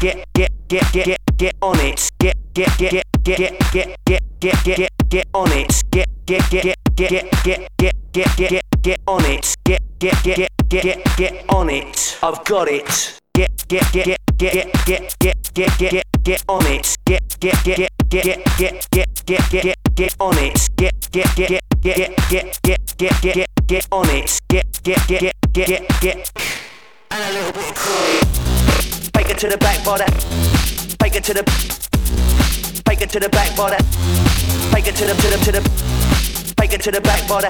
get get get get get get on it. Get get get get get get get get get get get on it. Get get get get get get get get get get get on it. Get get get get get get get on it. I've got it. Get get get get get get get get get get get on it. Get get get get get get get get get get get on it. Get get get get get get get get get get get on it. Get get get get get get get and a little bit of Take it to the back body. Take it to the Take it to the back body. Take it to the to the to the Take it to the back body.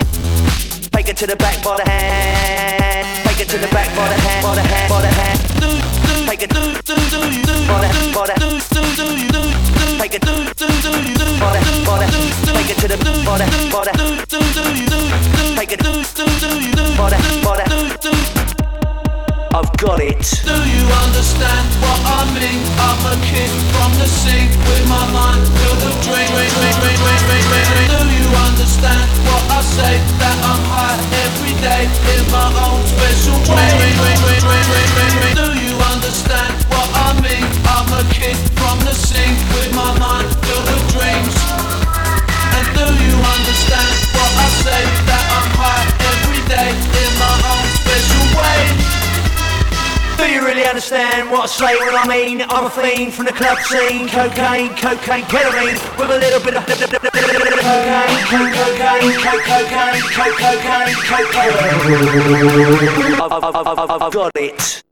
Take it to the back body. Take it to the back body. Body body Take it body body Take it body body Take it to the body body Take it body body I've got it. Do you understand what I mean? I'm a kid from the sea with my mind filled with dreams. Do you understand what I say? That I'm high every day in my own special way. Do you understand what I mean? I'm a kid Understand what I say when I mean I'm a fiend from the club scene? Cocaine, cocaine, ketamine with a little bit of cocaine, cocaine, cocaine, cocaine, cocaine. I've got it.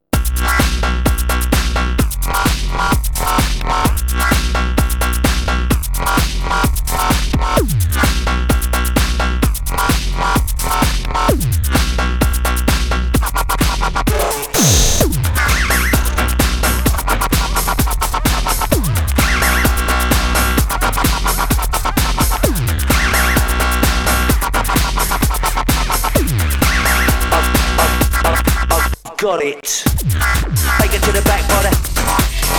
Got it. Take it to the back body.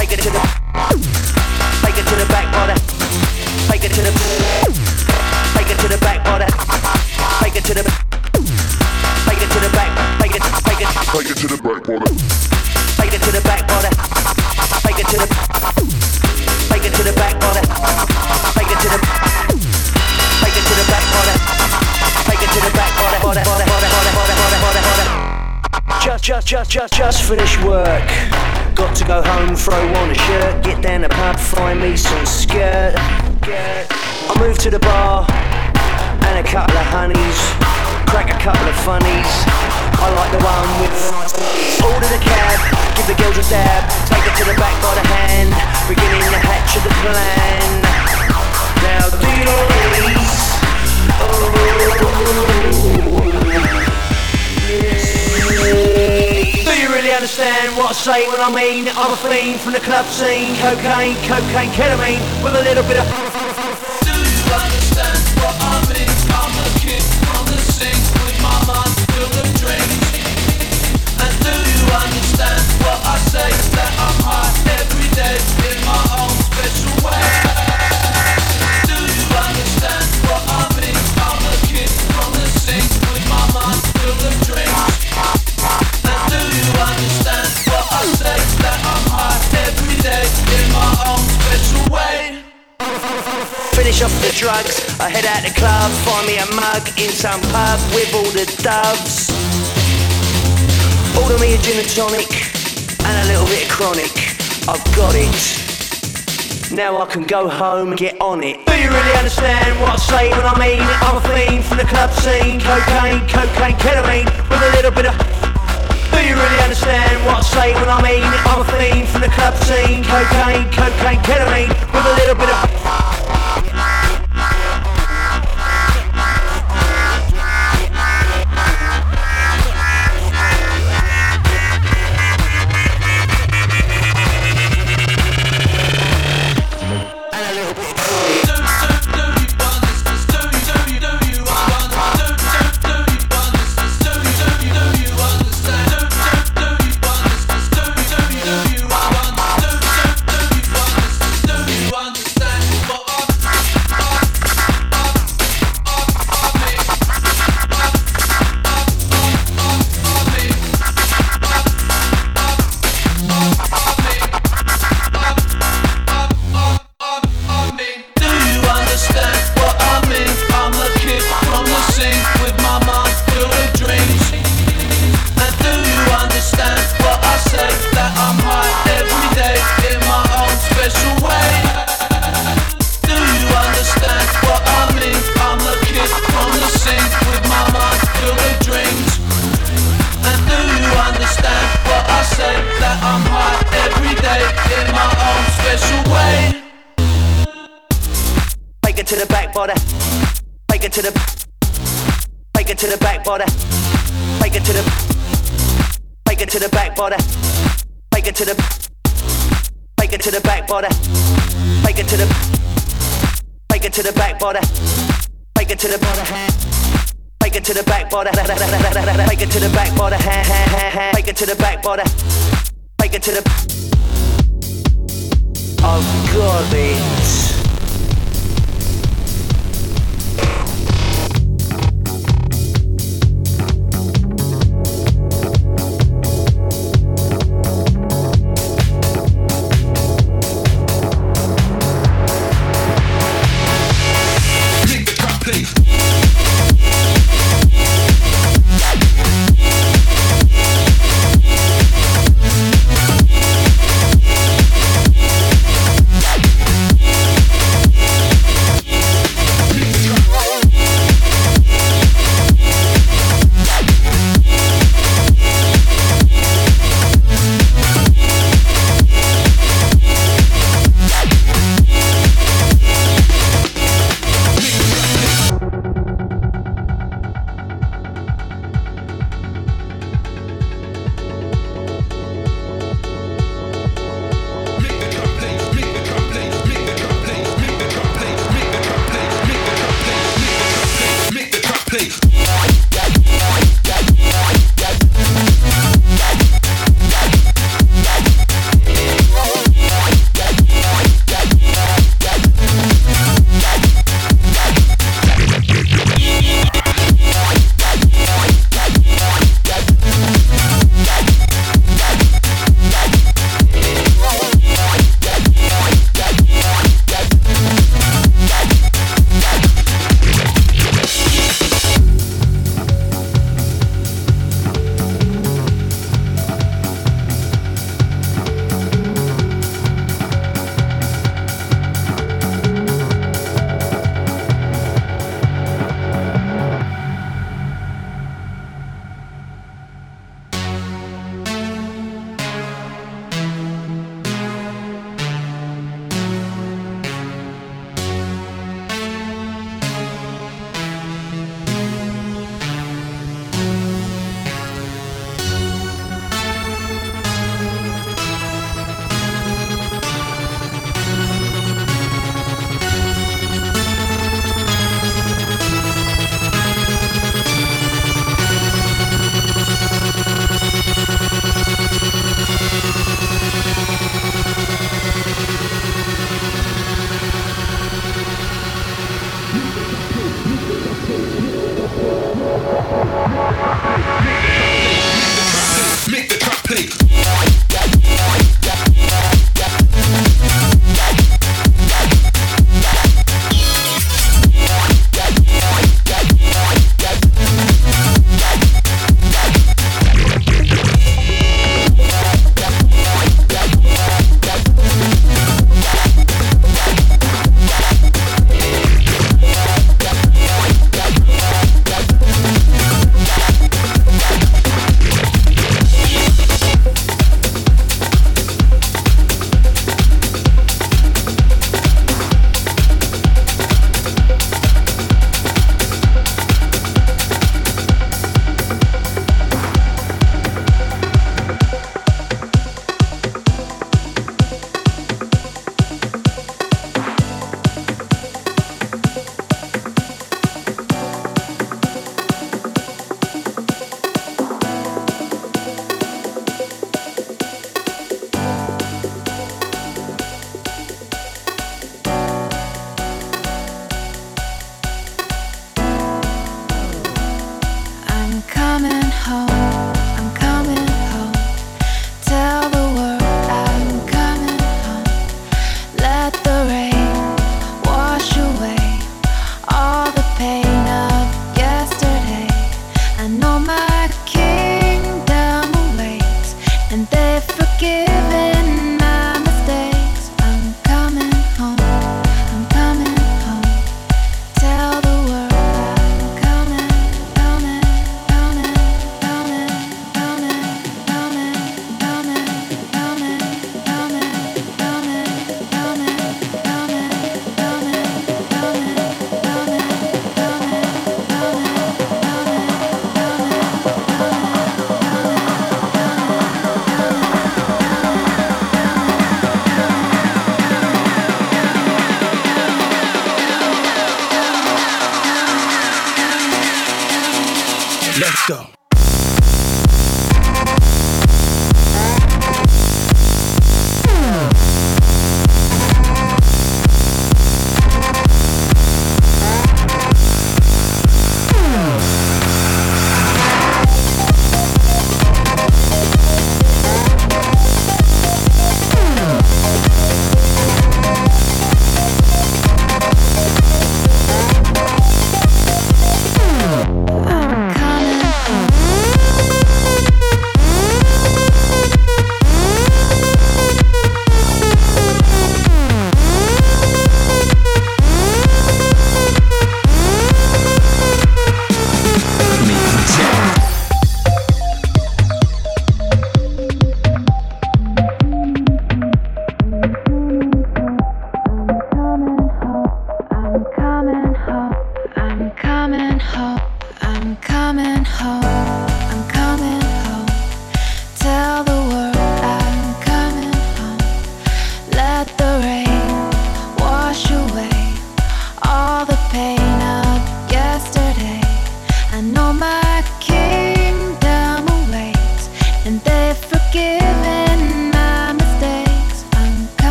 Take it to the. Take it to the back body. Take it to the. Take it to the back body. Take it to the. Take it to the back. Take it. Take it. Take it to the back body. Take it to the back body. Just, just, just, finished work. Got to go home, throw on a shirt, get down the pub, find me some skirt. I moved to the bar and a couple of honeys, crack a couple of funnies. I like the one with order the cab, give the girls a dab, take her to the back by the hand, beginning the hatch of the plan. Now do you Oh. Do you really understand what I say when I mean I'm a fiend from the club scene? Cocaine, cocaine, ketamine with a little bit of. Finish off the drugs, I head out the club, find me a mug in some pub with all the doves. Order me a gin and tonic and a little bit of chronic. I've got it. Now I can go home and get on it. Do you really understand what I say when I mean I'm a fiend from the club scene? Cocaine, cocaine, ketamine with a little bit of. Do you really understand what I say when I mean I'm a fiend from the club scene? Cocaine, cocaine, ketamine with a little bit of.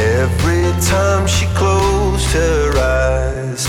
every time she closed her eyes.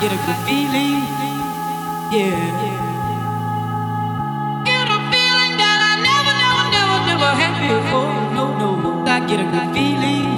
Get a good feeling. Yeah. Get a feeling that I never, never, never, never had before. No, no, I get a good feeling.